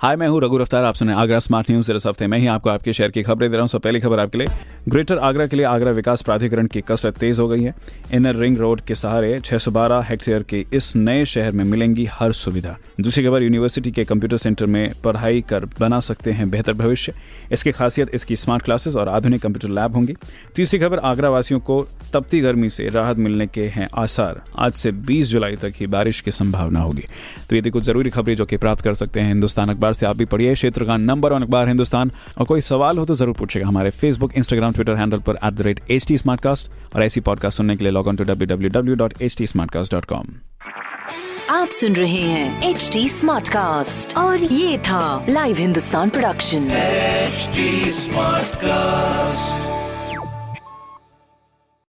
हाय मैं हूँ रघु अफ्तार आप सुने आगरा स्मार्ट न्यूज़ इस हफ़्ते मैं ही आपको आपके शहर की खबरें दे रहा हूँ। सब पहली खबर आपके लिए। ग्रेटर आगरा के लिए आगरा विकास प्राधिकरण की कसरत तेज हो गई है। इनर रिंग रोड के सहारे 612 हेक्टेयर के इस नए शहर में मिलेंगी हर सुविधा। दूसरी खबर यूनिवर्सिटी के कंप्यूटर सेंटर में पढ़ाई कर बना सकते हैं बेहतर भविष्य। इसकी खासियत, इसकी स्मार्ट क्लासेस और आधुनिक कंप्यूटर लैब होंगी। तीसरी खबर आगरा वासियों को तपती गर्मी से राहत मिलने के हैं आसार। आज से 20 जुलाई तक ही बारिश की संभावना होगी। तो ये थी कुछ ज़रूरी खबरें जो कि प्राप्त कर सकते हैं हिंदुस्तान अखबार से आप भी पढ़िए। क्षेत्र का नंबर वन अखबार हिंदुस्तान। और कोई सवाल हो तो ज़रूर पूछेगा हमारे फेसबुक इंस्टाग्राम ट्विटर हैंडल पर at the rate H T और ऐसी पॉडकास्ट सुनने के लिए log on to W W W dot H T आप सुन रहे हैं एच डी स्मार्ट कास्ट और ये था live Hindustan production HD Smartcast.